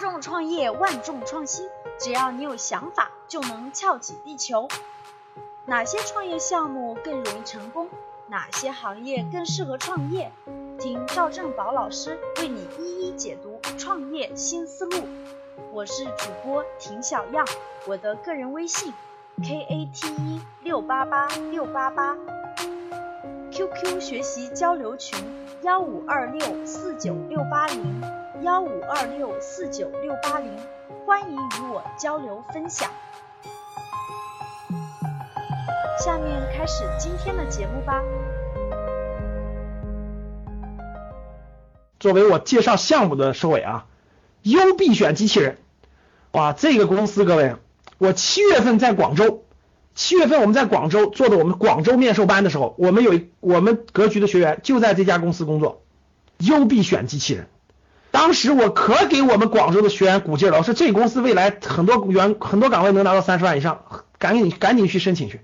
众创业，万众创新。只要你有想法，就能翘起地球。哪些创业项目更容易成功？哪些行业更适合创业？听赵正宝老师为你一一解读创业新思路。我是主播婷小样，我的个人微信 k a t 一六八八六八八，QQ 学习交流群幺五二六四九六八零幺五二六四九六八零，欢迎与我交流分享。下面开始今天的节目吧。作为我介绍项目的收尾啊，优必选机器人，哇，这个公司各位，我七月份在广州，七月份我们在广州做的我们广州面授班的时候，我们有我们格局的学员就在这家公司工作，优必选机器人，当时我可给我们广州的学员鼓劲了，我说这公司未来很多员很多岗位能拿到三十万以上，赶紧赶紧去申请去。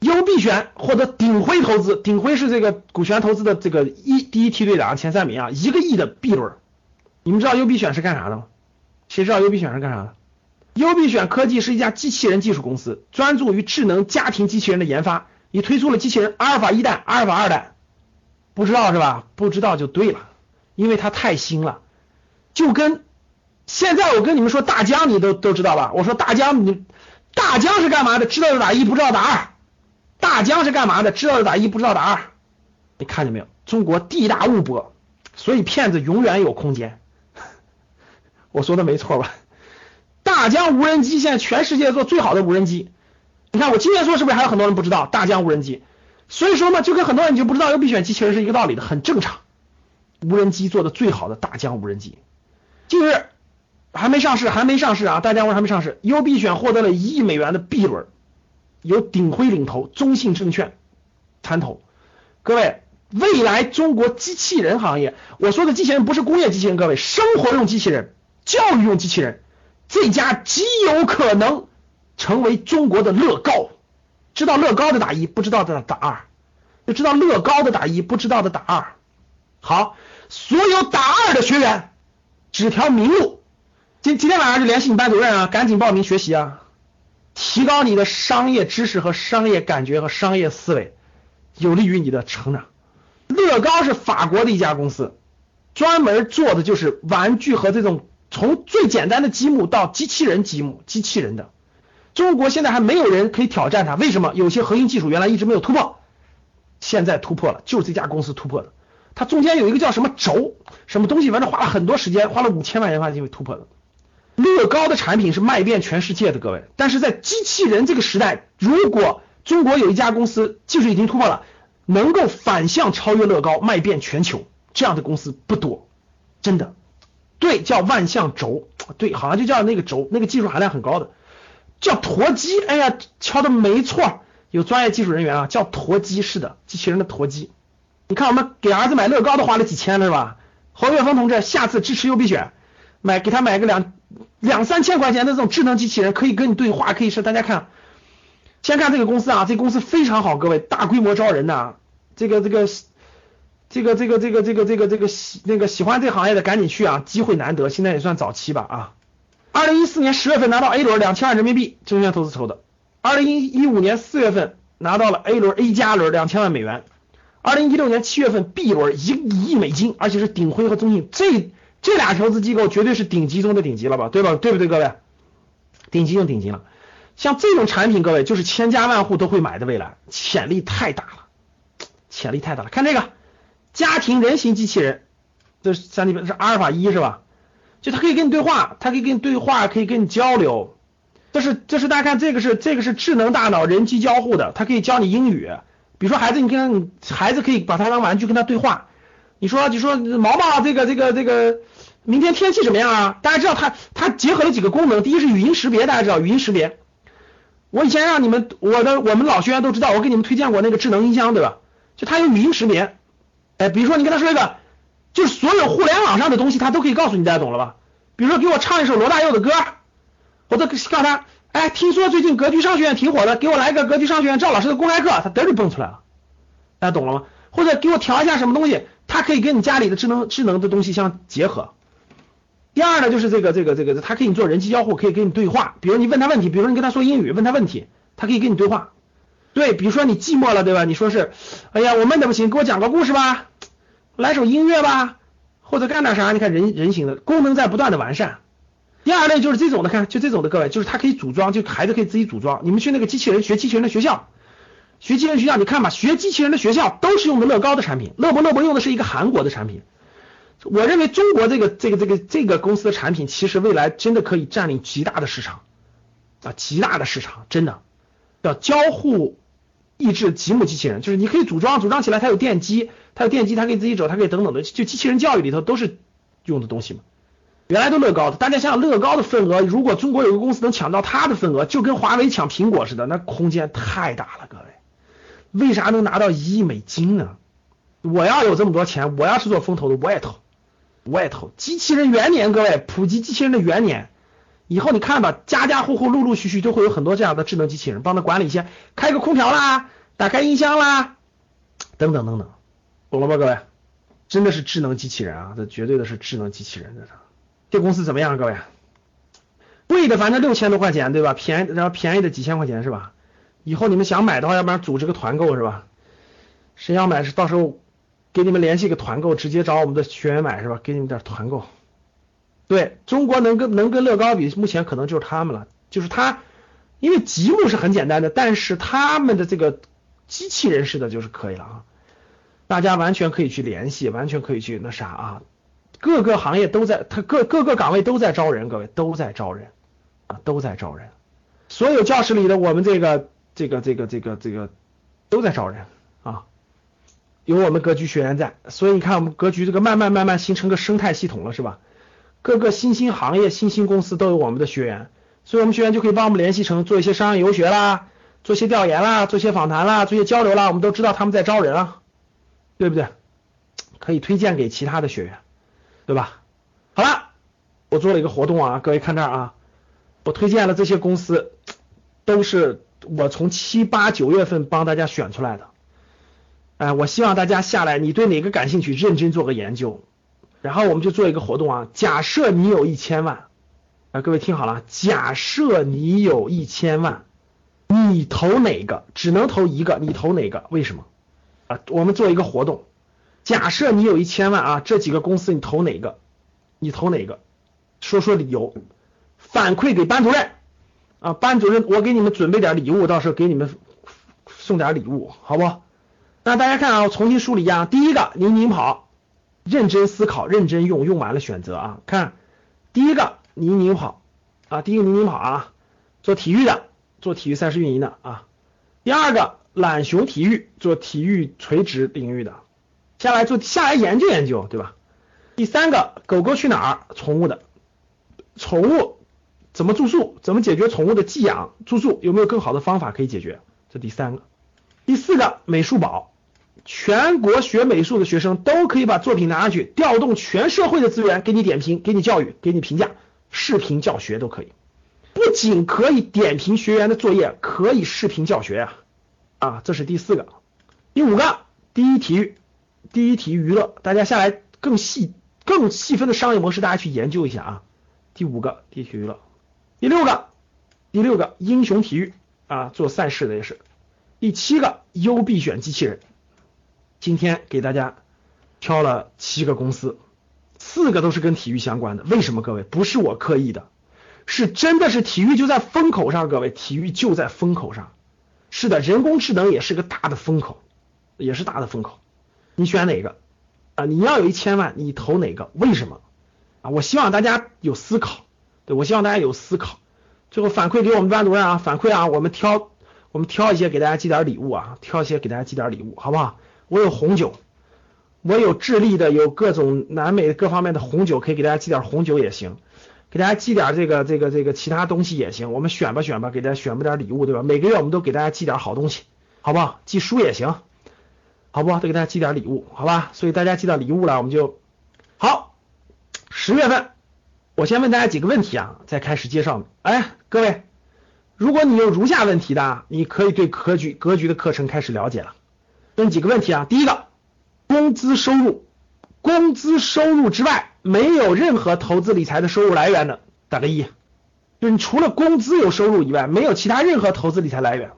优必选获得鼎晖投资，鼎晖是这个股权投资的这个一第一梯队长前三名啊，一个亿的 B 轮。你们知道优必选是干啥的吗？谁知道优必选是干啥的？优必选科技是一家机器人技术公司，专注于智能家庭机器人的研发，已推出了机器人阿尔法一代、阿尔法二代。不知道是吧？不知道就对了，因为它太新了。就跟现在我跟你们说大疆，你都都知道吧？我说大疆，你大疆是干嘛的？知道的打一，不知道打二。大疆是干嘛的？知道的打一，不知道打二。你看见没有？中国地大物博，所以骗子永远有空间。我说的没错吧？大疆无人机现在全世界做最好的无人机。你看我今天说是不是还有很多人不知道大疆无人机？所以说嘛，就跟很多人你就不知道优必选机器人是一个道理的，很正常。无人机做的最好的大疆无人机，近日还没上市，还没上市啊！大疆无还没上市，优必选获得了一亿美元的 B 轮。由鼎晖领投，中信证券参投。各位，未来中国机器人行业，我说的机器人不是工业机器人，各位，生活用机器人、教育用机器人，这家极有可能成为中国的乐高。知道乐高的打一，不知道的打二；就知道乐高的打一，不知道的打二。好，所有打二的学员，指条明路。今今天晚上就联系你班主任啊，赶紧报名学习啊！提高你的商业知识和商业感觉和商业思维，有利于你的成长。乐高是法国的一家公司，专门做的就是玩具和这种从最简单的积木到机器人积木、机器人的。中国现在还没有人可以挑战它，为什么？有些核心技术原来一直没有突破，现在突破了，就是这家公司突破的。它中间有一个叫什么轴，什么东西，反正花了很多时间，花了五千万研发经费突破的。乐高的产品是卖遍全世界的，各位。但是在机器人这个时代，如果中国有一家公司技术已经突破了，能够反向超越乐高，卖遍全球，这样的公司不多，真的。对，叫万向轴，对，好像就叫那个轴，那个技术含量很高的，叫驼机。哎呀，敲的没错，有专业技术人员啊，叫驼机，是的，机器人的驼机。你看，我们给儿子买乐高都花了几千了，是吧？侯岳峰同志，下次支持优必选，买给他买个两。两三千块钱的这种智能机器人可以跟你对话，可以是大家看，先看这个公司啊，这公司非常好，各位大规模招人呢，这个这个这个这个这个这个这个这个喜那个喜欢这行业的赶紧去啊，机会难得，现在也算早期吧啊。二零一四年十月份拿到 A 轮两千万人民币，证券投资筹的。二零一五年四月份拿到了 A 轮 A 加轮两千万美元。二零一六年七月份 B 轮一一亿美金，而且是鼎晖和中信这。这俩投资机构绝对是顶级中的顶级了吧，对吧？对不对，各位？顶级就顶级了。像这种产品，各位就是千家万户都会买的，未来潜力太大了，潜力太大了。看这个家庭人形机器人，这是像那边是阿尔法一是吧？就它可以跟你对话，它可以跟你对话，可以跟你交流。这是这是大家看这个是这个是智能大脑人机交互的，它可以教你英语。比如说孩子，你跟孩子可以把它当玩具跟他对话。你说就说毛毛这个这个这个。明天天气怎么样啊？大家知道它它结合了几个功能，第一是语音识别，大家知道语音识别。我以前让你们我的我们老学员都知道，我给你们推荐过那个智能音箱，对吧？就它有语音识别，哎，比如说你跟他说一个，就是所有互联网上的东西，它都可以告诉你，大家懂了吧？比如说给我唱一首罗大佑的歌，我都告诉他，哎，听说最近格局商学院挺火的，给我来个格局商学院赵老师的公开课，他嘚就蹦出来了，大家懂了吗？或者给我调一下什么东西，它可以跟你家里的智能智能的东西相结合。第二呢，就是这个这个这个，它可以做人机交互，可以跟你对话。比如你问他问题，比如说你跟他说英语，问他问题，他可以跟你对话。对，比如说你寂寞了，对吧？你说是，哎呀，我闷的不行，给我讲个故事吧，来首音乐吧，或者干点啥？你看人人形的功能在不断的完善。第二类就是这种的，看就这种的，各位，就是它可以组装，就孩子可以自己组装。你们去那个机器人学机器人的学校，学机器人学校，你看吧，学机器人的学校都是用的乐高的产品，乐博乐博用的是一个韩国的产品。我认为中国这个这个这个这个公司的产品，其实未来真的可以占领极大的市场啊，极大的市场，真的叫交互益智积木机器人，就是你可以组装，组装起来它有电机，它有电机，它可以自己走，它可以等等的，就机器人教育里头都是用的东西嘛。原来都乐高的，大家想想乐高的份额，如果中国有个公司能抢到它的份额，就跟华为抢苹果似的，那空间太大了，各位。为啥能拿到一亿美金呢？我要有这么多钱，我要是做风投的，我也投。我也投机器人元年，各位普及机器人的元年，以后你看吧，家家户户陆陆续续都会有很多这样的智能机器人，帮他管理一些，开个空调啦，打开音箱啦，等等等等，懂了吧，各位？真的是智能机器人啊，这绝对的是智能机器人，这是这公司怎么样，各位？贵的反正六千多块钱，对吧？便宜然后便宜的几千块钱是吧？以后你们想买的话，要不然组织个团购是吧？谁要买是到时候。给你们联系个团购，直接找我们的学员买是吧？给你们点团购。对中国能跟能跟乐高比，目前可能就是他们了。就是他，因为积木是很简单的，但是他们的这个机器人式的就是可以了啊。大家完全可以去联系，完全可以去那啥啊。各个行业都在，他各各个岗位都在招人，各位都在招人啊，都在招人。所有教室里的我们这个这个这个这个这个都在招人啊。有我们格局学员在，所以你看我们格局这个慢慢慢慢形成个生态系统了，是吧？各个新兴行业、新兴公司都有我们的学员，所以我们学员就可以帮我们联系成做一些商业游学啦，做些调研啦，做些访谈啦，做些交流啦，我们都知道他们在招人啊，对不对？可以推荐给其他的学员，对吧？好了，我做了一个活动啊，各位看这儿啊，我推荐了这些公司，都是我从七八九月份帮大家选出来的。哎，我希望大家下来，你对哪个感兴趣，认真做个研究，然后我们就做一个活动啊。假设你有一千万，啊，各位听好了，假设你有一千万，你投哪个？只能投一个，你投哪个？为什么？啊，我们做一个活动，假设你有一千万啊，这几个公司你投哪个？你投哪个？说说理由，反馈给班主任啊，班主任，我给你们准备点礼物，到时候给你们送点礼物，好不？那大家看啊，我重新梳理一下。第一个，宁宁跑，认真思考，认真用，用完了选择啊。看，第一个宁宁跑啊，第一个宁宁跑啊，做体育的，做体育赛事运营的啊。第二个懒熊体育，做体育垂直领域的，下来做下来研究研究，对吧？第三个狗狗去哪儿，宠物的，宠物怎么住宿，怎么解决宠物的寄养住宿，有没有更好的方法可以解决？这第三个，第四个美术宝。全国学美术的学生都可以把作品拿上去，调动全社会的资源给你点评、给你教育、给你评价，视频教学都可以。不仅可以点评学员的作业，可以视频教学呀！啊，这是第四个。第五个，第一体育，第一体育娱乐，大家下来更细、更细分的商业模式，大家去研究一下啊。第五个，第一体育娱乐。第六个，第六个英雄体育啊，做赛事的也是。第七个优必选机器人。今天给大家挑了七个公司，四个都是跟体育相关的。为什么各位？不是我刻意的，是真的是体育就在风口上，各位，体育就在风口上。是的，人工智能也是个大的风口，也是大的风口。你选哪个啊？你要有一千万，你投哪个？为什么啊？我希望大家有思考，对我希望大家有思考。最后反馈给我们班主任啊，反馈啊，我们挑我们挑一些给大家寄点礼物啊，挑一些给大家寄点礼物，好不好？我有红酒，我有智利的，有各种南美各方面的红酒，可以给大家寄点红酒也行，给大家寄点这个这个这个其他东西也行，我们选吧选吧，给大家选吧点礼物，对吧？每个月我们都给大家寄点好东西，好不好？寄书也行，好不好？都给大家寄点礼物，好吧？所以大家寄点礼物了，我们就好。十月份，我先问大家几个问题啊，再开始介绍。哎，各位，如果你有如下问题的，你可以对格局格局的课程开始了解了。问几个问题啊？第一个，工资收入，工资收入之外没有任何投资理财的收入来源的，打个一。就你除了工资有收入以外，没有其他任何投资理财来源，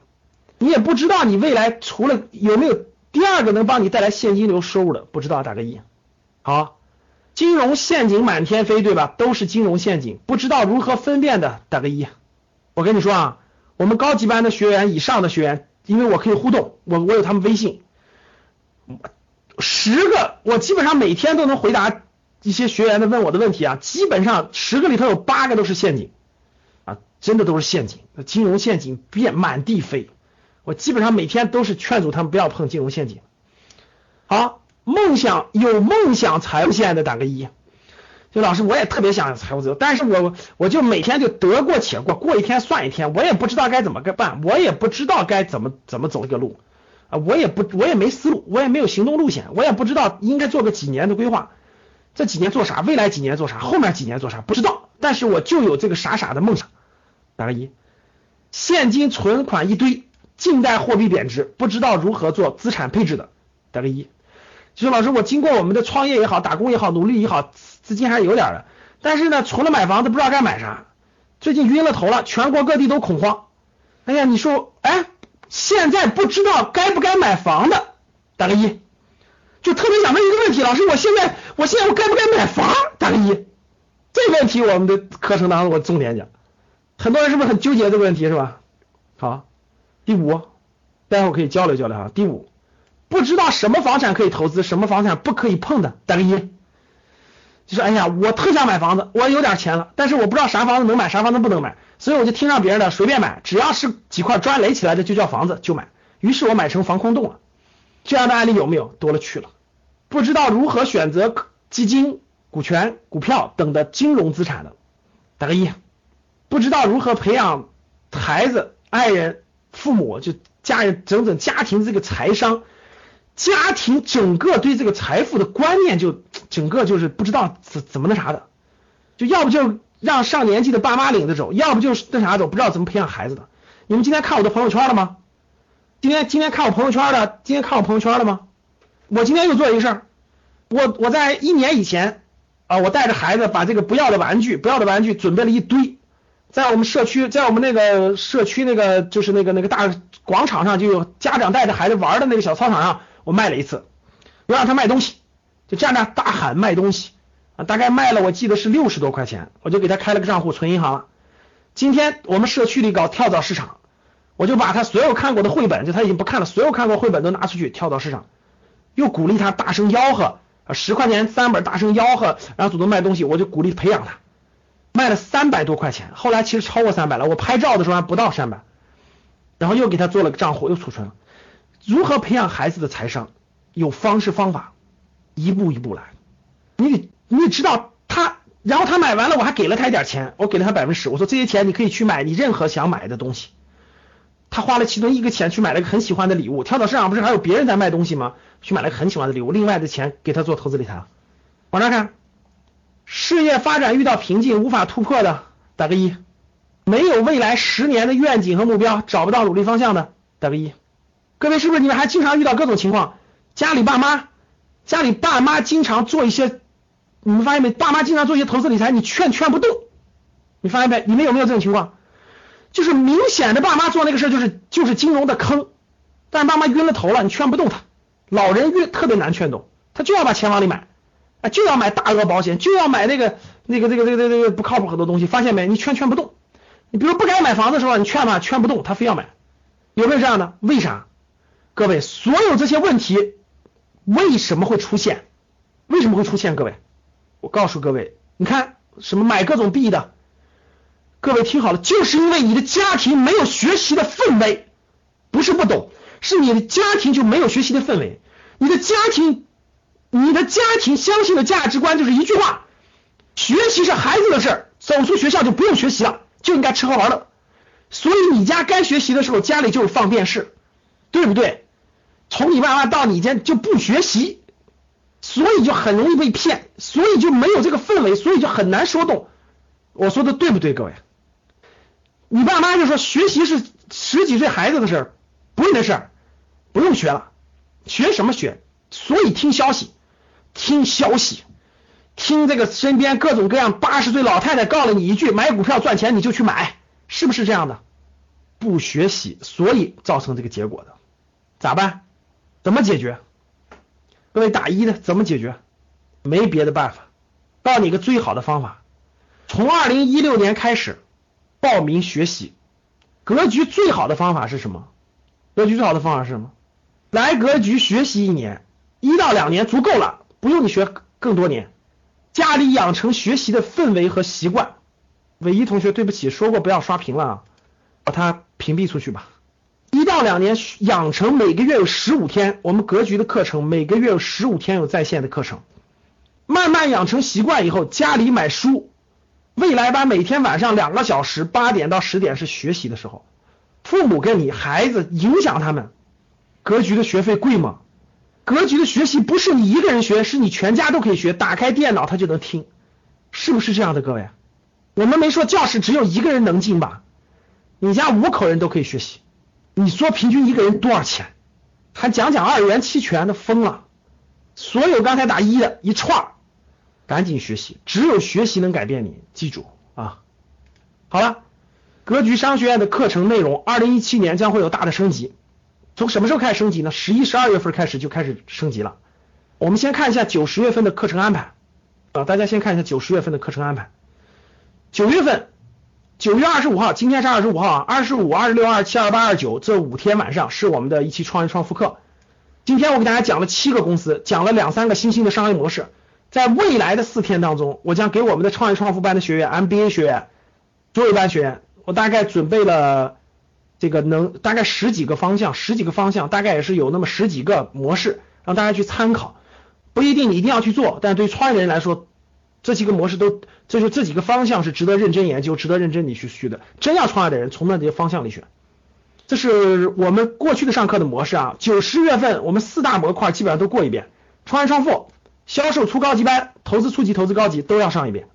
你也不知道你未来除了有没有第二个能帮你带来现金流收入的，不知道打个一。好，金融陷阱满天飞，对吧？都是金融陷阱，不知道如何分辨的，打个一。我跟你说啊，我们高级班的学员以上的学员，因为我可以互动，我我有他们微信，十个我基本上每天都能回答一些学员的问我的问题啊，基本上十个里头有八个都是陷阱啊。真的都是陷阱，金融陷阱遍满地飞。我基本上每天都是劝阻他们不要碰金融陷阱。好，梦想有梦想财务线的打个一。就老师，我也特别想财务自由，但是我我就每天就得过且过，过一天算一天，我也不知道该怎么个办，我也不知道该怎么怎么走这个路啊，我也不我也没思路，我也没有行动路线，我也不知道应该做个几年的规划，这几年做啥，未来几年做啥，后面几年做啥，不知道，但是我就有这个傻傻的梦想。打个一，现金存款一堆，近代货币贬值，不知道如何做资产配置的，打个一。就说老师，我经过我们的创业也好，打工也好，努力也好，资金还是有点的，但是呢，除了买房子，不知道该买啥，最近晕了头了，全国各地都恐慌。哎呀，你说，哎，现在不知道该不该买房的，打个一。就特别想问一个问题，老师，我现在，我现在我该不该买房？打个一。这个问题我们的课程当中我重点讲。很多人是不是很纠结这个问题是吧？好，第五，待会儿可以交流交流哈。第五，不知道什么房产可以投资，什么房产不可以碰的，打个一。就是哎呀，我特想买房子，我有点钱了，但是我不知道啥房子能买，啥房子不能买，所以我就听上别人的随便买，只要是几块砖垒起来的就叫房子就买。于是我买成防空洞了。这样的案例有没有？多了去了。不知道如何选择基金、股权、股票等的金融资产的，打个一。不知道如何培养孩子、爱人、父母，就家人整整家庭这个财商，家庭整个对这个财富的观念就整个就是不知道怎怎么那啥的，就要不就让上年纪的爸妈领着走，要不就是那啥走，不知道怎么培养孩子的。你们今天看我的朋友圈了吗？今天今天看我朋友圈的，今天看我朋友圈了吗？我今天又做一个事儿，我我在一年以前啊，我带着孩子把这个不要的玩具、不要的玩具准备了一堆。在我们社区，在我们那个社区那个就是那个那个大广场上，就有家长带着孩子玩的那个小操场上，我卖了一次，我让他卖东西，就这样大喊卖东西啊，大概卖了我记得是六十多块钱，我就给他开了个账户存银行了。今天我们社区里搞跳蚤市场，我就把他所有看过的绘本，就他已经不看了，所有看过绘本都拿出去跳蚤市场，又鼓励他大声吆喝啊，十块钱三本，大声吆喝，然后主动卖东西，我就鼓励培养他。卖了三百多块钱，后来其实超过三百了。我拍照的时候还不到三百，然后又给他做了个账户，又储存了。如何培养孩子的财商？有方式方法，一步一步来。你得你得知道他，然后他买完了，我还给了他一点钱，我给了他百分之十，我说这些钱你可以去买你任何想买的东西。他花了其中一个钱去买了个很喜欢的礼物。跳蚤市场不是还有别人在卖东西吗？去买了个很喜欢的礼物，另外的钱给他做投资理财。往这看。事业发展遇到瓶颈无法突破的，打个一；没有未来十年的愿景和目标，找不到努力方向的，打个一。各位是不是你们还经常遇到各种情况？家里爸妈，家里爸妈经常做一些，你们发现没？爸妈经常做一些投资理财，你劝劝不动。你发现没？你们有没有这种情况？就是明显的爸妈做那个事就是就是金融的坑，但是爸妈晕了头了，你劝不动他。老人越特别难劝动，他就要把钱往里买。啊，就要买大额保险，就要买那个那个这个这个这个不靠谱很多东西，发现没？你劝劝不动。你比如不该买房的时候，你劝吧，劝不动，他非要买。有没有这样的？为啥？各位，所有这些问题为什么会出现？为什么会出现？各位，我告诉各位，你看什么买各种币的，各位听好了，就是因为你的家庭没有学习的氛围，不是不懂，是你的家庭就没有学习的氛围，你的家庭。你的家庭相信的价值观就是一句话：学习是孩子的事，走出学校就不用学习了，就应该吃喝玩乐。所以你家该学习的时候，家里就是放电视，对不对？从你爸妈到你家就不学习，所以就很容易被骗，所以就没有这个氛围，所以就很难说动。我说的对不对，各位？你爸妈就说学习是十几岁孩子的事儿，不用的事，不用学了，学什么学？所以听消息。听消息，听这个身边各种各样八十岁老太太告了你一句买股票赚钱你就去买，是不是这样的？不学习，所以造成这个结果的，咋办？怎么解决？各位打一的怎么解决？没别的办法，告诉你个最好的方法，从二零一六年开始报名学习。格局最好的方法是什么？格局最好的方法是什么？来格局学习一年，一到两年足够了，不用你学更多年。家里养成学习的氛围和习惯。唯一同学，对不起，说过不要刷屏了啊，把它屏蔽出去吧。一到两年养成每个月有十五天，我们格局的课程每个月有十五天有在线的课程，慢慢养成习惯以后，家里买书。未来班每天晚上两个小时，八点到十点是学习的时候。父母跟你孩子影响他们。格局的学费贵吗？格局的学习不是你一个人学，是你全家都可以学。打开电脑他就能听，是不是这样的？各位，我们没说教室只有一个人能进吧？你家五口人都可以学习，你说平均一个人多少钱？还讲讲二元期权的疯了。所有刚才打一的一串。赶紧学习，只有学习能改变你，记住啊！好了，格局商学院的课程内容，二零一七年将会有大的升级。从什么时候开始升级呢？十一、十二月份开始就开始升级了。我们先看一下九十月份的课程安排啊，大家先看一下九十月份的课程安排。九月份，九月二十五号，今天是二十五号啊，二十五、二十六、二十七、二十八、二十九这五天晚上是我们的一期创业创富课。今天我给大家讲了七个公司，讲了两三个新兴的商业模式。在未来的四天当中，我将给我们的创业创富班的学员、MBA 学员、卓越班学员，我大概准备了这个能大概十几个方向，十几个方向，大概也是有那么十几个模式，让大家去参考。不一定你一定要去做，但对于创业的人来说，这几个模式都，这就这几个方向是值得认真研究、值得认真你去学的。真要创业的人，从那些方向里选。这是我们过去的上课的模式啊。九十月份我们四大模块基本上都过一遍，创业创富。销售初高级班、投资初级、投资高级都要上一遍。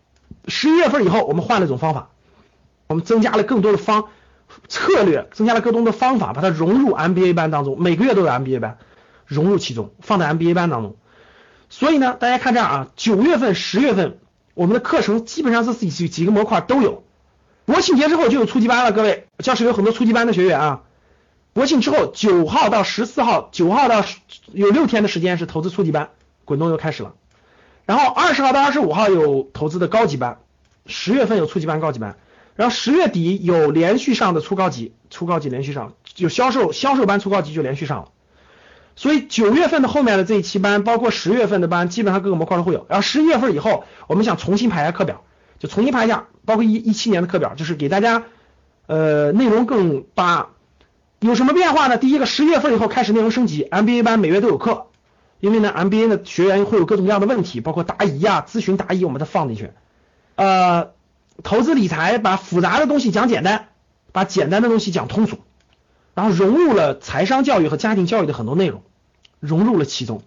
十一月份以后，我们换了一种方法，我们增加了更多的方策略，增加了更多的方法，把它融入 MBA 班当中。每个月都有 MBA 班融入其中，放在 MBA 班当中。所以呢，大家看这样啊，九月份、十月份我们的课程基本上是几几个模块都有。国庆节之后就有初级班了，各位教室有很多初级班的学员啊。国庆之后，九号到十四号，九号到有六天的时间是投资初级班。滚动又开始了，然后二十号到二十五号有投资的高级班，十月份有初级班、高级班，然后十月底有连续上的初高级、初高级连续上，有销售销售班、初高级就连续上了。所以九月份的后面的这一期班，包括十月份的班，基本上各个模块都会有。然后十一月份以后，我们想重新排下课表，就重新排一下，包括一一七年的课表，就是给大家呃内容更把有什么变化呢？第一个，十一月份以后开始内容升级，MBA 班每月都有课。因为呢，MBA 的学员会有各种各样的问题，包括答疑啊、咨询答疑，我们都放进去。呃，投资理财把复杂的东西讲简单，把简单的东西讲通俗，然后融入了财商教育和家庭教育的很多内容，融入了其中，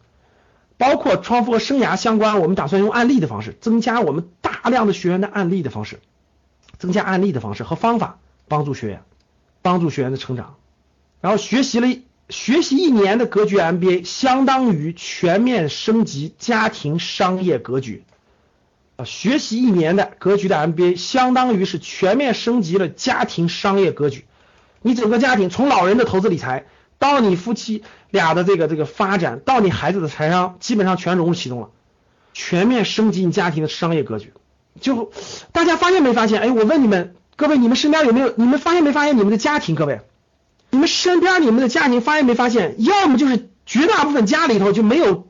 包括创富和生涯相关，我们打算用案例的方式，增加我们大量的学员的案例的方式，增加案例的方式和方法，帮助学员，帮助学员的成长，然后学习了。学习一年的格局 MBA 相当于全面升级家庭商业格局啊！学习一年的格局的 MBA 相当于是全面升级了家庭商业格局。你整个家庭从老人的投资理财到你夫妻俩的这个这个发展，到你孩子的财商，基本上全融入其中了，全面升级你家庭的商业格局。就大家发现没发现？哎，我问你们，各位，你们身边有没有？你们发现没发现你们的家庭？各位？你们身边你们的家庭发现没发现？要么就是绝大部分家里头就没有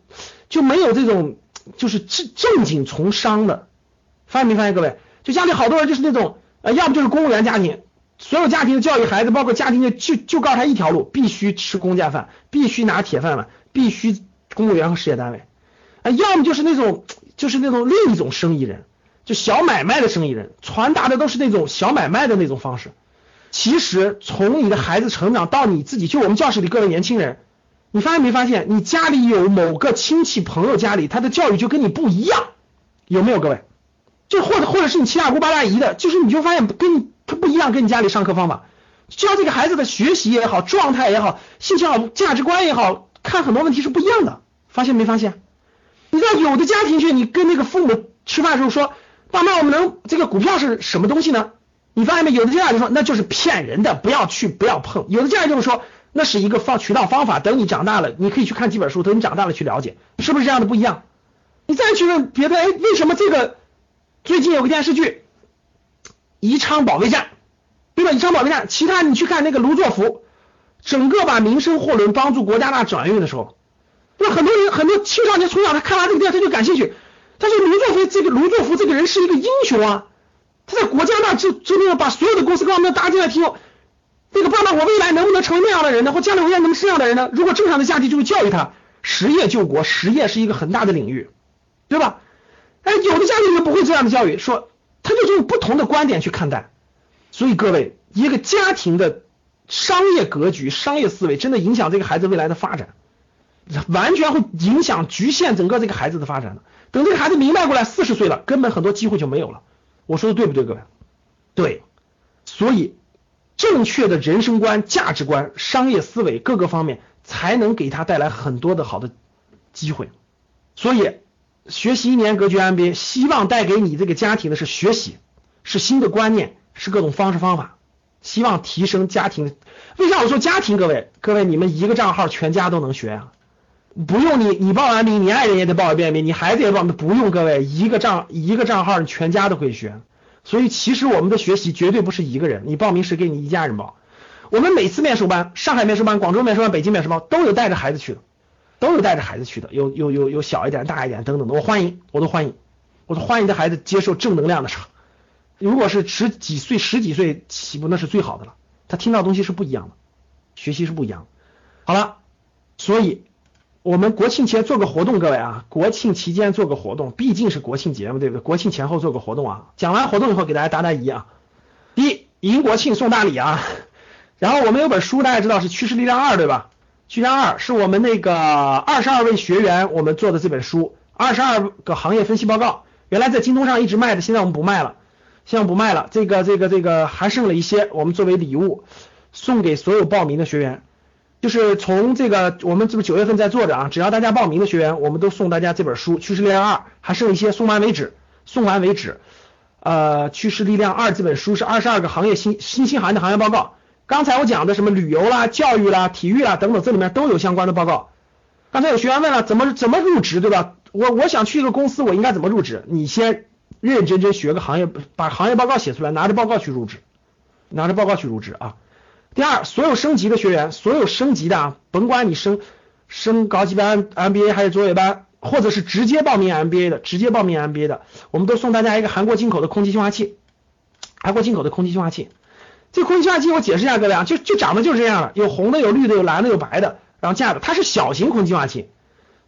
就没有这种就是正正经从商的，发现没发现？各位，就家里好多人就是那种呃，要么就是公务员家庭，所有家庭的教育孩子，包括家庭的就就告诉他一条路，必须吃公家饭，必须拿铁饭碗，必须公务员和事业单位啊，要么就是那种就是那种另一种生意人，就小买卖的生意人，传达的都是那种小买卖的那种方式。其实从你的孩子成长到你自己，就我们教室里各位年轻人，你发现没发现，你家里有某个亲戚朋友家里他的教育就跟你不一样，有没有各位？就或者或者是你七大姑八大姨的，就是你就发现跟你他不一样，跟你家里上课方法，教这个孩子的学习也好，状态也好，兴趣好，价值观也好看很多问题是不一样的，发现没发现？你知道有的家庭去，你跟那个父母吃饭的时候说，爸妈，我们能这个股票是什么东西呢？你发现没？有的家长就说那就是骗人的，不要去，不要碰。有的家长就是说那是一个方渠道方法，等你长大了，你可以去看几本书，等你长大了去了解，是不是这样的不一样？你再去问别的，哎，为什么这个最近有个电视剧《宜昌保卫战》，对吧？宜昌保卫战，其他你去看那个卢作孚，整个把民生货轮帮助国家大转运的时候，那很多人很多青少年从小他看完这个电视他就感兴趣，他说卢作孚这个卢作孚这个人是一个英雄啊。他在国家那就就那样把所有的公司各方面搭进来，听那个爸爸，我未来能不能成为那样的人呢？或将来我也能是这样的人呢？如果正常的家庭就会教育他，实业救国，实业是一个很大的领域，对吧？哎，有的家庭就不会这样的教育，说他就用不同的观点去看待。所以各位，一个家庭的商业格局、商业思维，真的影响这个孩子未来的发展，完全会影响局限整个这个孩子的发展的。等这个孩子明白过来，四十岁了，根本很多机会就没有了。我说的对不对，各位？对，所以正确的人生观、价值观、商业思维各个方面，才能给他带来很多的好的机会。所以学习一年格局 MBA，希望带给你这个家庭的是学习，是新的观念，是各种方式方法，希望提升家庭。为啥我说家庭？各位，各位，你们一个账号全家都能学啊？不用你，你报完名，你爱人也得报一遍名，你孩子也报，不用各位一个账一个账号，你全家都可以学。所以其实我们的学习绝对不是一个人，你报名是给你一家人报。我们每次面授班，上海面授班、广州面授班、北京面授班都有带着孩子去的，都有带着孩子去的，有有有有小一点、大一点等等的，我欢迎，我都欢迎，我都欢迎的孩子接受正能量的场。如果是十几岁、十几岁起步，那是最好的了，他听到东西是不一样的，学习是不一样。好了，所以。我们国庆前做个活动，各位啊，国庆期间做个活动，毕竟是国庆节嘛，对不对？国庆前后做个活动啊，讲完活动以后给大家答答疑啊。第一，迎国庆送大礼啊。然后我们有本书，大家知道是趋势力量二，对吧？趋势二是我们那个二十二位学员我们做的这本书，二十二个行业分析报告，原来在京东上一直卖的，现在我们不卖了，现在不卖了。这个这个这个还剩了一些，我们作为礼物送给所有报名的学员。就是从这个，我们这不九月份在做着啊，只要大家报名的学员，我们都送大家这本书《趋势力量二》，还剩一些，送完为止，送完为止。呃，《趋势力量二》这本书是二十二个行业新新兴行业的行业报告。刚才我讲的什么旅游啦、教育啦、体育啦等等，这里面都有相关的报告。刚才有学员问了，怎么怎么入职，对吧？我我想去一个公司，我应该怎么入职？你先认认真真学个行业，把行业报告写出来，拿着报告去入职，拿着报告去入职啊。第二，所有升级的学员，所有升级的啊，甭管你升升高级班 MBA 还是卓越班，或者是直接报名 MBA 的，直接报名 MBA 的，我们都送大家一个韩国进口的空气净化器，韩国进口的空气净化器。这空气净化器我解释一下各位啊，就就长得就是这样的，有红的，有绿的，有蓝的，有白的，然后架的，它是小型空气净化器，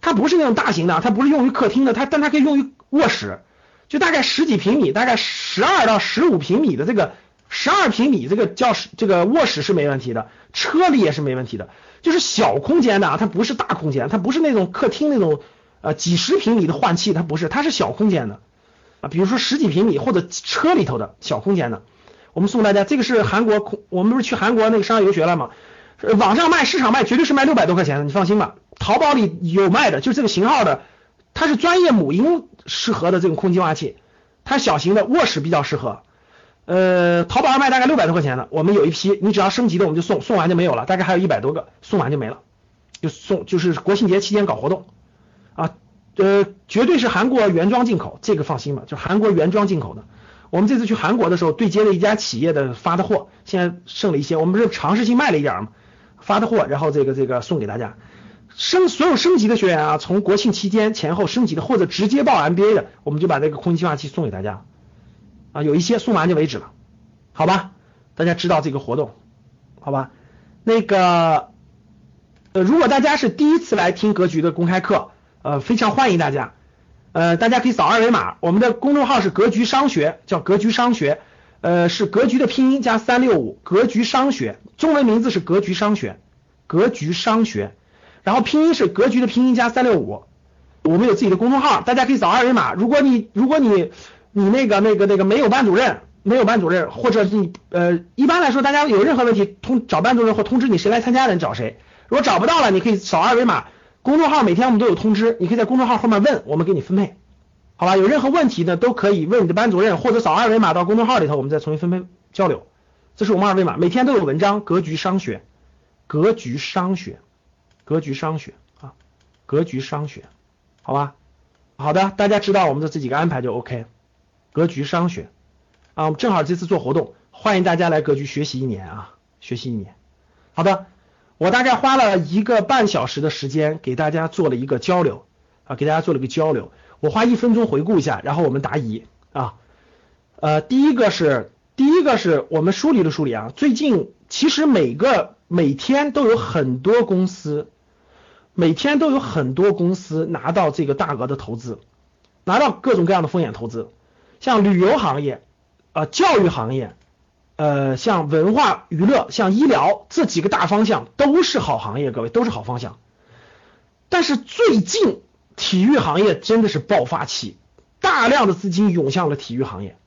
它不是那种大型的，它不是用于客厅的，它但它可以用于卧室，就大概十几平米，大概十二到十五平米的这个。十二平米这个教室，这个卧室是没问题的，车里也是没问题的，就是小空间的啊，它不是大空间，它不是那种客厅那种呃几十平米的换气，它不是，它是小空间的啊，比如说十几平米或者车里头的小空间的，我们送大家，这个是韩国空，我们不是去韩国那个商业游学了吗？网上卖，市场卖绝对是卖六百多块钱的，你放心吧，淘宝里有卖的，就这个型号的，它是专业母婴适合的这种空气净化器，它小型的卧室比较适合。呃，淘宝上卖大概六百多块钱的，我们有一批，你只要升级的我们就送，送完就没有了，大概还有一百多个，送完就没了，就送就是国庆节期间搞活动啊，呃，绝对是韩国原装进口，这个放心吧，就韩国原装进口的。我们这次去韩国的时候对接了一家企业的发的货，现在剩了一些，我们不是尝试性卖了一点嘛，发的货，然后这个这个送给大家，升所有升级的学员啊，从国庆期间前后升级的或者直接报 MBA 的，我们就把这个空气净化器送给大家。啊，有一些送完就为止了，好吧？大家知道这个活动，好吧？那个，呃，如果大家是第一次来听格局的公开课，呃，非常欢迎大家，呃，大家可以扫二维码，我们的公众号是格局商学，叫格局商学，呃，是格局的拼音加三六五，格局商学，中文名字是格局商学，格局商学，然后拼音是格局的拼音加三六五，我们有自己的公众号，大家可以扫二维码，如果你如果你你那个那个那个没有班主任，没有班主任，或者你呃，一般来说，大家有任何问题通找班主任或通知你谁来参加的，你找谁？如果找不到了，你可以扫二维码，公众号每天我们都有通知，你可以在公众号后面问，我们给你分配，好吧？有任何问题呢，都可以问你的班主任，或者扫二维码到公众号里头，我们再重新分配交流。这是我们二维码，每天都有文章，格局商学，格局商学，格局商学啊，格局商学，好吧？好的，大家知道我们的这几个安排就 OK。格局商学啊，我们正好这次做活动，欢迎大家来格局学习一年啊，学习一年。好的，我大概花了一个半小时的时间给大家做了一个交流啊，给大家做了一个交流。我花一分钟回顾一下，然后我们答疑啊。呃，第一个是第一个是我们梳理了梳理啊，最近其实每个每天都有很多公司。每天都有很多公司拿到这个大额的投资，拿到各种各样的风险投资，像旅游行业、啊教育行业、呃像文化娱乐、像医疗这几个大方向都是好行业，各位都是好方向。但是最近体育行业真的是爆发期，大量的资金涌向了体育行业，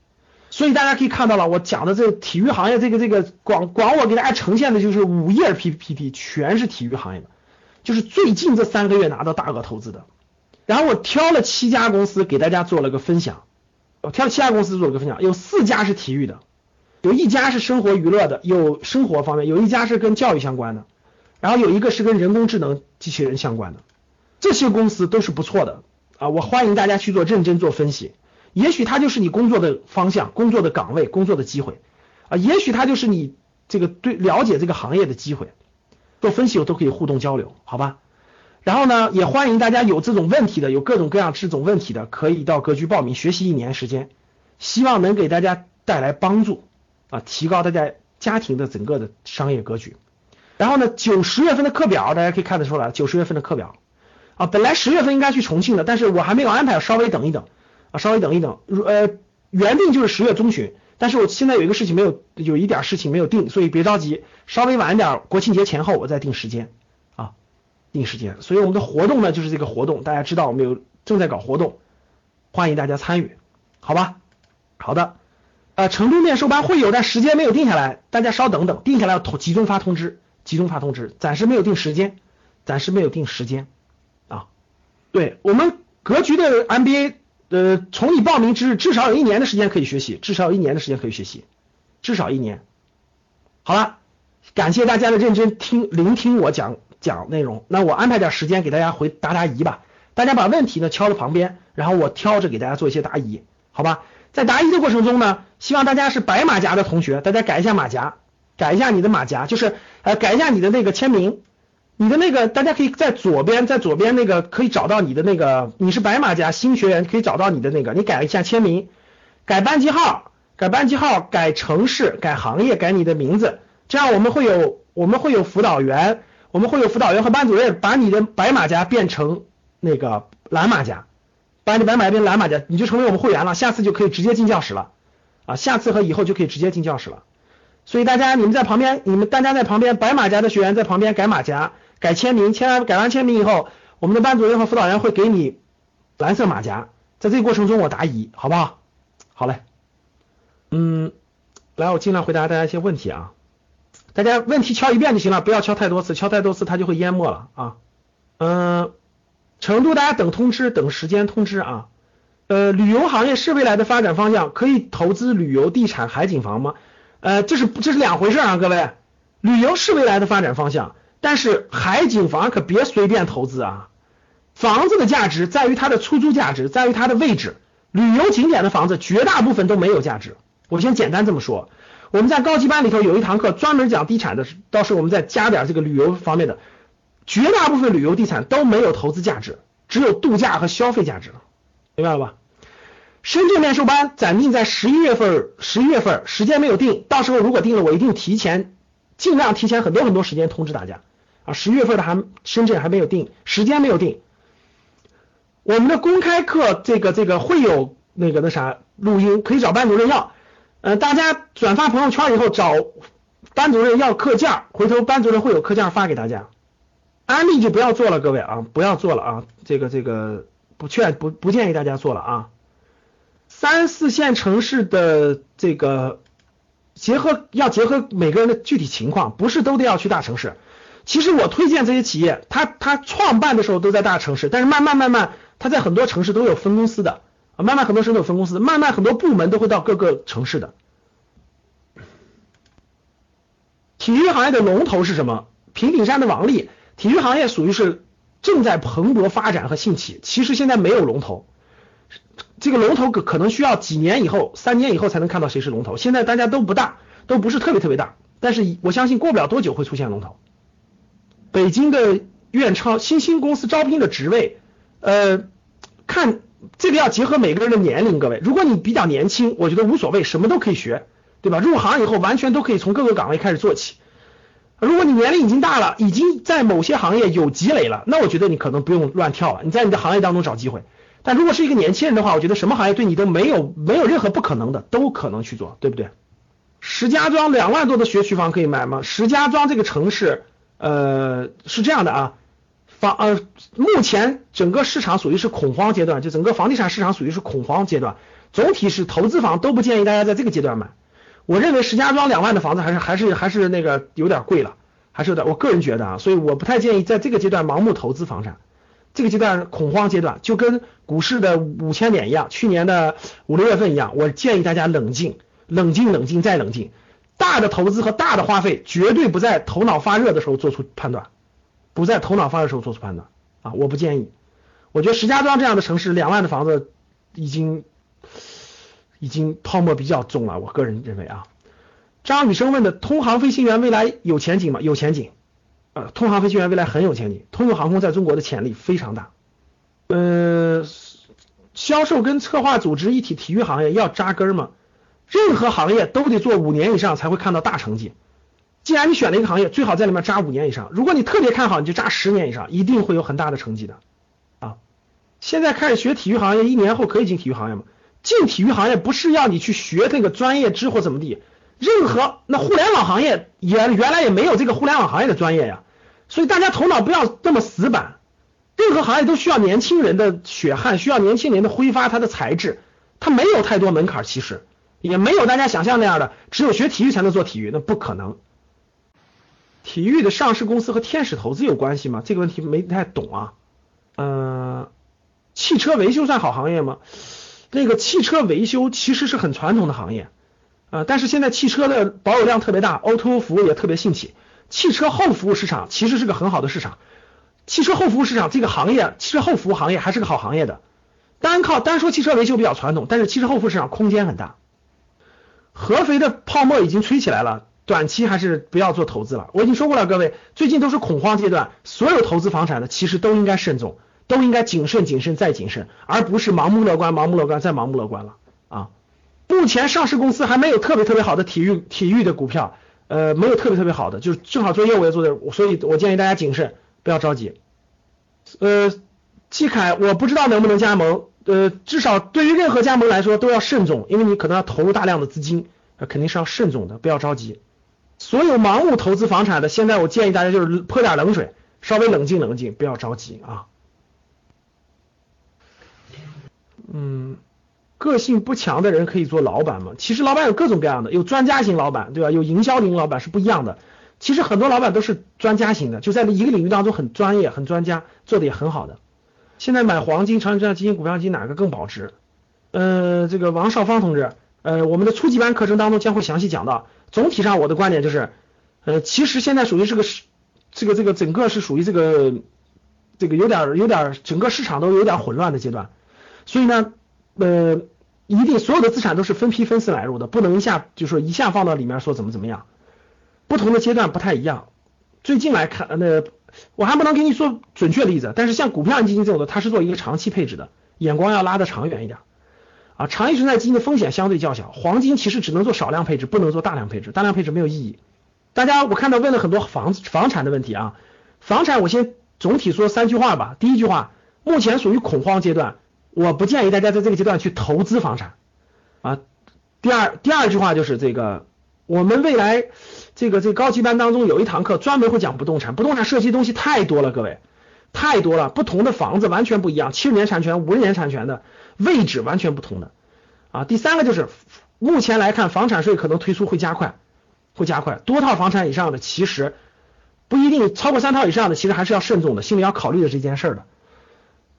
所以大家可以看到了，我讲的这个体育行业这个这个广广我给大家呈现的就是五页 PPT，全是体育行业的。就是最近这三个月拿到大额投资的，然后我挑了七家公司给大家做了个分享，我挑了七家公司做一个分享，有四家是体育的，有一家是生活娱乐的，有生活方面，有一家是跟教育相关的，然后有一个是跟人工智能机器人相关的，这些公司都是不错的啊，我欢迎大家去做认真做分析，也许它就是你工作的方向、工作的岗位、工作的机会啊，也许它就是你这个对了解这个行业的机会。做分析我都可以互动交流，好吧？然后呢，也欢迎大家有这种问题的，有各种各样这种问题的，可以到格局报名学习一年时间，希望能给大家带来帮助啊，提高大家家庭的整个的商业格局。然后呢，九十月份的课表大家可以看得出来，九十月份的课表啊，本来十月份应该去重庆的，但是我还没有安排，稍微等一等啊，稍微等一等，呃，原定就是十月中旬。但是我现在有一个事情没有，有一点事情没有定，所以别着急，稍微晚一点，国庆节前后我再定时间，定时间。所以我们的活动呢，就是这个活动，大家知道我们有正在搞活动，欢迎大家参与，好吧？好的，呃，成都面授班会有，但时间没有定下来，大家稍等等，定下来要通集中发通知，集中发通知，暂时没有定时间，暂时没有定时间啊。对我们格局的 MBA。呃，从你报名之日，至少有一年的时间可以学习，至少有一年的时间可以学习，至少一年。好了，感谢大家的认真听聆听我讲讲内容。那我安排点时间给大家回答答疑吧。大家把问题呢敲到旁边，然后我挑着给大家做一些答疑，好吧？在答疑的过程中呢，希望大家是白马甲的同学，大家改一下马甲，改一下你的马甲，就是呃改一下你的那个签名。你的那个，大家可以在左边，在左边那个可以找到你的那个，你是白马甲新学员，可以找到你的那个，你改一下签名，改班级号，改班级号，改城市，改行业，改你的名字，这样我们会有我们会有辅导员，我们会有辅导员和班主任把你的白马甲变成那个蓝马甲，把你白马甲变蓝马甲，你就成为我们会员了，下次就可以直接进教室了啊，下次和以后就可以直接进教室了。所以大家你们在旁边，你们大家在旁边，白马甲的学员在旁边改马甲。改签名，签完改完签名以后，我们的班主任和辅导员会给你蓝色马甲，在这个过程中我答疑，好不好？好嘞，嗯，来，我尽量回答大家一些问题啊，大家问题敲一遍就行了，不要敲太多次，敲太多次它就会淹没了啊。嗯，成都大家等通知，等时间通知啊。呃，旅游行业是未来的发展方向，可以投资旅游地产、海景房吗？呃，这是这是两回事啊，各位，旅游是未来的发展方向。但是海景房可别随便投资啊！房子的价值在于它的出租价值，在于它的位置。旅游景点的房子绝大部分都没有价值。我先简单这么说。我们在高级班里头有一堂课专门讲地产的，到时候我们再加点这个旅游方面的。绝大部分旅游地产都没有投资价值，只有度假和消费价值，明白了吧？深圳面授班暂定在十一月份，十一月份时间没有定，到时候如果定了，我一定提前，尽量提前很多很多时间通知大家。啊，十一月份的还深圳还没有定时间，没有定。我们的公开课这个这个会有那个那啥录音，可以找班主任要。呃，大家转发朋友圈以后找班主任要课件，回头班主任会有课件发给大家。安利就不要做了，各位啊，不要做了啊，这个这个不劝不不建议大家做了啊。三四线城市的这个结合要结合每个人的具体情况，不是都得要去大城市。其实我推荐这些企业，他他创办的时候都在大城市，但是慢慢慢慢，他在很多城市都有分公司的慢慢很多时候有分公司，慢慢很多部门都会到各个城市的。体育行业的龙头是什么？平顶山的王力。体育行业属于是正在蓬勃发展和兴起，其实现在没有龙头，这个龙头可可能需要几年以后、三年以后才能看到谁是龙头。现在大家都不大，都不是特别特别大，但是我相信过不了多久会出现龙头。北京的院超新兴公司招聘的职位，呃，看这个要结合每个人的年龄，各位，如果你比较年轻，我觉得无所谓，什么都可以学，对吧？入行以后完全都可以从各个岗位开始做起。如果你年龄已经大了，已经在某些行业有积累了，那我觉得你可能不用乱跳了，你在你的行业当中找机会。但如果是一个年轻人的话，我觉得什么行业对你都没有没有任何不可能的，都可能去做，对不对？石家庄两万多的学区房可以买吗？石家庄这个城市，呃，是这样的啊，房呃，目前整个市场属于是恐慌阶段，就整个房地产市场属于是恐慌阶段，总体是投资房都不建议大家在这个阶段买。我认为石家庄两万的房子还是还是还是那个有点贵了，还是有点，我个人觉得啊，所以我不太建议在这个阶段盲目投资房产，这个阶段恐慌阶段，就跟股市的五千点一样，去年的五六月份一样，我建议大家冷静，冷静，冷静再冷静，大的投资和大的花费绝对不在头脑发热的时候做出判断，不在头脑发热时候做出判断啊，我不建议，我觉得石家庄这样的城市两万的房子已经。已经泡沫比较重了，我个人认为啊。张雨生问的，通航飞行员未来有前景吗？有前景，呃，通航飞行员未来很有前景，通用航空在中国的潜力非常大。呃，销售跟策划组织一体体育行业要扎根吗？任何行业都得做五年以上才会看到大成绩。既然你选了一个行业，最好在里面扎五年以上。如果你特别看好，你就扎十年以上，一定会有很大的成绩的啊。现在开始学体育行业，一年后可以进体育行业吗？进体育行业不是要你去学那个专业知或怎么地，任何那互联网行业也原来也没有这个互联网行业的专业呀，所以大家头脑不要这么死板，任何行业都需要年轻人的血汗，需要年轻人的挥发他的才智，他没有太多门槛，其实也没有大家想象那样的，只有学体育才能做体育，那不可能。体育的上市公司和天使投资有关系吗？这个问题没太懂啊。嗯，汽车维修算好行业吗？那个汽车维修其实是很传统的行业，啊，但是现在汽车的保有量特别大，O2O 服务也特别兴起，汽车后服务市场其实是个很好的市场，汽车后服务市场这个行业，汽车后服务行业还是个好行业的，单靠单说汽车维修比较传统，但是汽车后服务市场空间很大，合肥的泡沫已经吹起来了，短期还是不要做投资了，我已经说过了，各位，最近都是恐慌阶段，所有投资房产的其实都应该慎重。都应该谨慎、谨慎再谨慎，而不是盲目乐观、盲目乐观再盲目乐观了啊！目前上市公司还没有特别特别好的体育体育的股票，呃，没有特别特别好的，就是正好做业务也做的，所以我建议大家谨慎，不要着急。呃，季凯，我不知道能不能加盟，呃，至少对于任何加盟来说都要慎重，因为你可能要投入大量的资金，肯定是要慎重的，不要着急。所有盲目投资房产的，现在我建议大家就是泼点冷水，稍微冷静冷静，不要着急啊。嗯，个性不强的人可以做老板吗？其实老板有各种各样的，有专家型老板，对吧？有营销型老板是不一样的。其实很多老板都是专家型的，就在一个领域当中很专业、很专家，做的也很好的。现在买黄金、长城基金、股票基金哪个更保值？呃，这个王少芳同志，呃，我们的初级班课程当中将会详细讲到。总体上我的观点就是，呃，其实现在属于是个是这个这个整个是属于这个这个有点有点整个市场都有点混乱的阶段。所以呢，呃，一定所有的资产都是分批分次买入的，不能一下就说一下放到里面说怎么怎么样，不同的阶段不太一样。最近来看，那我还不能给你说准确例子，但是像股票基金这种的，它是做一个长期配置的，眼光要拉得长远一点啊。长期存在基金的风险相对较小，黄金其实只能做少量配置，不能做大量配置，大量配置没有意义。大家我看到问了很多房子房产的问题啊，房产我先总体说三句话吧。第一句话，目前属于恐慌阶段。我不建议大家在这个阶段去投资房产啊。第二，第二句话就是这个，我们未来这个这高级班当中有一堂课专门会讲不动产，不动产涉及东西太多了，各位太多了，不同的房子完全不一样，七十年产权、五十年产权的位置完全不同的啊。第三个就是目前来看，房产税可能推出会加快，会加快，多套房产以上的其实不一定超过三套以上的，其实还是要慎重的，心里要考虑的这件事儿的。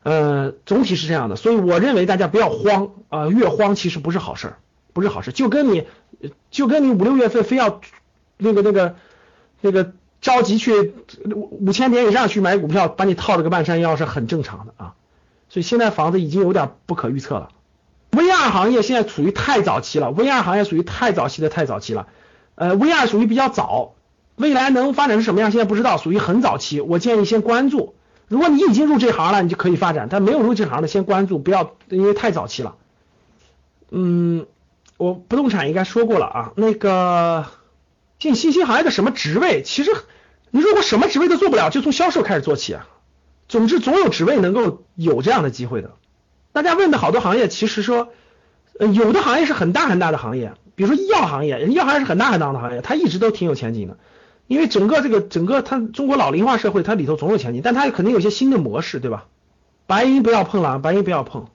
呃，总体是这样的，所以我认为大家不要慌啊，越慌其实不是好事儿，不是好事，就跟你就跟你五六月份非要那个那个那个着急去五千点以上去买股票，把你套了个半山腰是很正常的啊。所以现在房子已经有点不可预测了。VR 行业现在处于太早期了，VR 行业属于太早期的太早期了。呃，VR 属于比较早，未来能发展成什么样，现在不知道，属于很早期。我建议先关注。如果你已经入这行了，你就可以发展；但没有入这行的，先关注，不要因为太早期了。嗯，我不动产应该说过了啊。那个进新兴行业的什么职位？其实你如果什么职位都做不了，就从销售开始做起啊。总之，总有职位能够有这样的机会的。大家问的好多行业，其实说，呃，有的行业是很大很大的行业，比如说医药行业，医药行业是很大很大的行业，它一直都挺有前景的。因为整个这个整个它中国老龄化社会，它里头总有前景，但它肯定有些新的模式，对吧？白银不要碰了啊，白银不要碰。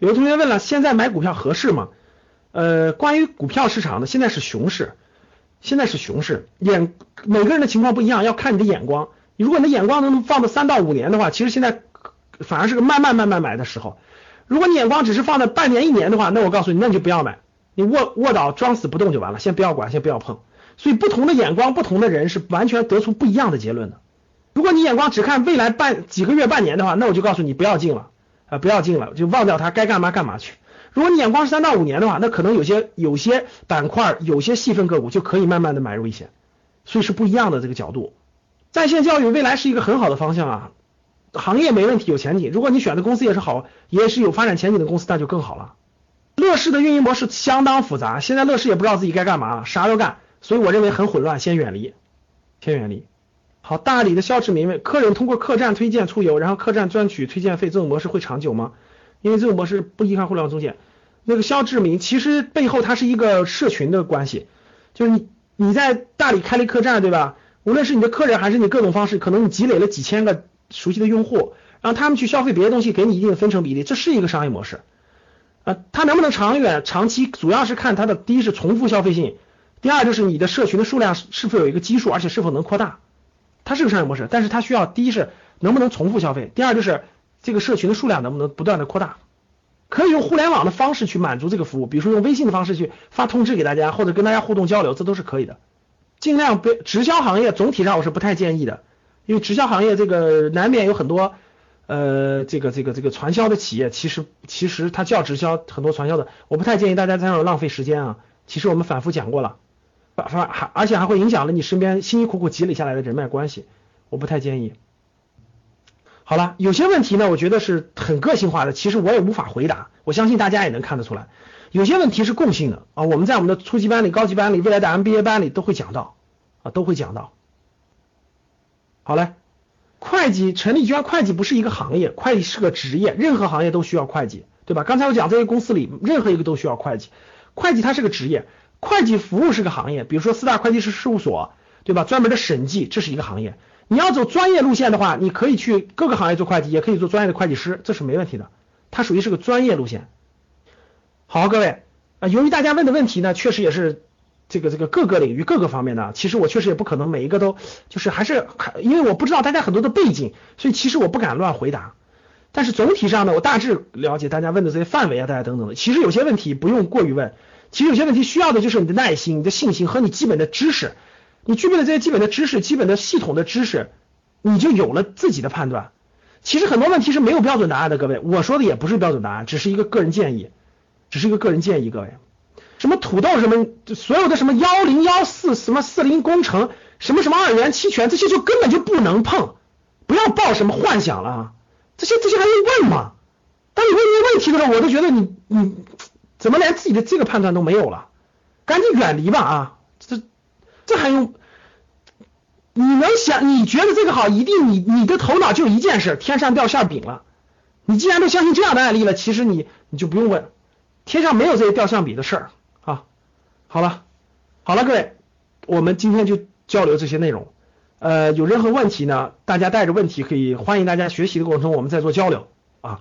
有的同学问了，现在买股票合适吗？呃，关于股票市场呢，现在是熊市，现在是熊市，眼每个人的情况不一样，要看你的眼光。如果你的眼光能放到三到五年的话，其实现在反而是个慢慢慢慢买的时候。如果你眼光只是放在半年一年的话，那我告诉你，那你就不要买。你卧卧倒装死不动就完了，先不要管，先不要碰。所以不同的眼光，不同的人是完全得出不一样的结论的。如果你眼光只看未来半几个月、半年的话，那我就告诉你不要进了啊，不要进了，就忘掉它，该干嘛干嘛去。如果你眼光是三到五年的话，那可能有些有些板块、有些细分个股就可以慢慢的买入一些。所以是不一样的这个角度。在线教育未来是一个很好的方向啊，行业没问题，有前景。如果你选的公司也是好，也是有发展前景的公司，那就更好了。乐视的运营模式相当复杂，现在乐视也不知道自己该干嘛了，啥都干，所以我认为很混乱，先远离，先远离。好，大理的肖志明问，客人通过客栈推荐出游，然后客栈赚取推荐费，这种模式会长久吗？因为这种模式不依靠互联网中介。那个肖志明其实背后它是一个社群的关系，就是你你在大理开了客栈，对吧？无论是你的客人还是你各种方式，可能你积累了几千个熟悉的用户，让他们去消费别的东西，给你一定的分成比例，这是一个商业模式。啊，它能不能长远、长期，主要是看它的第一是重复消费性，第二就是你的社群的数量是否有一个基数，而且是否能扩大。它是个商业模式，但是它需要第一是能不能重复消费，第二就是这个社群的数量能不能不断的扩大。可以用互联网的方式去满足这个服务，比如说用微信的方式去发通知给大家，或者跟大家互动交流，这都是可以的。尽量别直销行业总体上我是不太建议的，因为直销行业这个难免有很多。呃，这个这个这个传销的企业，其实其实它叫直销，很多传销的，我不太建议大家在上浪费时间啊。其实我们反复讲过了，反反还而且还会影响了你身边辛辛苦苦积累下来的人脉关系，我不太建议。好了，有些问题呢，我觉得是很个性化的，其实我也无法回答，我相信大家也能看得出来。有些问题是共性的啊，我们在我们的初级班里、高级班里、未来的 MBA 班里都会讲到啊，都会讲到。好嘞。会计，陈丽娟，会计不是一个行业，会计是个职业，任何行业都需要会计，对吧？刚才我讲这些公司里，任何一个都需要会计，会计它是个职业，会计服务是个行业，比如说四大会计师事务所，对吧？专门的审计，这是一个行业。你要走专业路线的话，你可以去各个行业做会计，也可以做专业的会计师，这是没问题的，它属于是个专业路线。好，各位啊，由于大家问的问题呢，确实也是。这个这个各个领域各个方面呢，其实我确实也不可能每一个都就是还是还因为我不知道大家很多的背景，所以其实我不敢乱回答。但是总体上呢，我大致了解大家问的这些范围啊，大家等等的。其实有些问题不用过于问，其实有些问题需要的就是你的耐心、你的信心和你基本的知识。你具备了这些基本的知识、基本的系统的知识，你就有了自己的判断。其实很多问题是没有标准答案的，各位，我说的也不是标准答案，只是一个个人建议，只是一个个人建议，各位。什么土豆什么，所有的什么幺零幺四什么四零工程，什么什么二元期权，这些就根本就不能碰，不要抱什么幻想了啊！这些这些还用问吗？当你问这些问题的时候，我都觉得你你怎么连自己的这个判断都没有了？赶紧远离吧啊！这还用？你能想？你觉得这个好，一定你你的头脑就一件事：天上掉馅饼了。你既然都相信这样的案例了，其实你你就不用问，天上没有这些掉馅饼的事儿啊。好了，好了，各位，我们今天就交流这些内容。呃，有任何问题呢，大家带着问题可以，欢迎大家学习的过程中我们再做交流啊，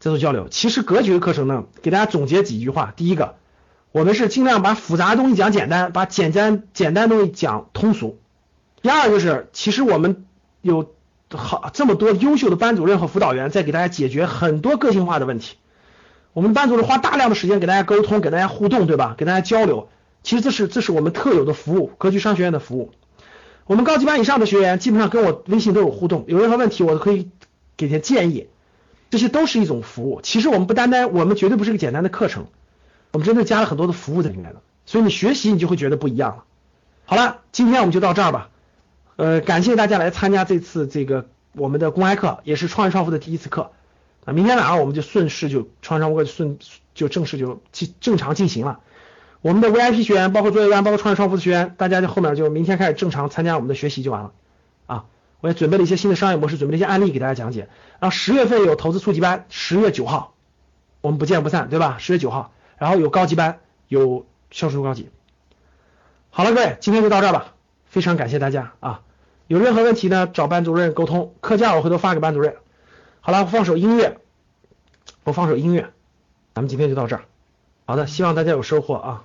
再做交流。其实格局的课程呢，给大家总结几句话：第一个，我们是尽量把复杂的东西讲简单，把简单简单东西讲通俗；第二就是，其实我们有好这么多优秀的班主任和辅导员在给大家解决很多个性化的问题。我们班主任花大量的时间给大家沟通，给大家互动，对吧？给大家交流。其实这是这是我们特有的服务，格局商学院的服务。我们高级班以上的学员基本上跟我微信都有互动，有任何问题我都可以给些建议，这些都是一种服务。其实我们不单单，我们绝对不是个简单的课程，我们真的加了很多的服务在里面了，所以你学习你就会觉得不一样了。好了，今天我们就到这儿吧。呃，感谢大家来参加这次这个我们的公开课，也是创业创富的第一次课。啊，明天晚上我们就顺势就创业创富课顺就正式就进正常进行了。我们的 VIP 学员，包括作业班，包括创业创富的学员，大家就后面就明天开始正常参加我们的学习就完了。啊，我也准备了一些新的商业模式，准备了一些案例给大家讲解。然后十月份有投资初级班，十月九号我们不见不散，对吧？十月九号，然后有高级班，有销售高级。好了，各位，今天就到这儿吧，非常感谢大家啊！有任何问题呢，找班主任沟通，课件我回头发给班主任。好了，放首音乐，我放首音乐，咱们今天就到这儿。好的，希望大家有收获啊！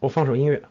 我放首音乐。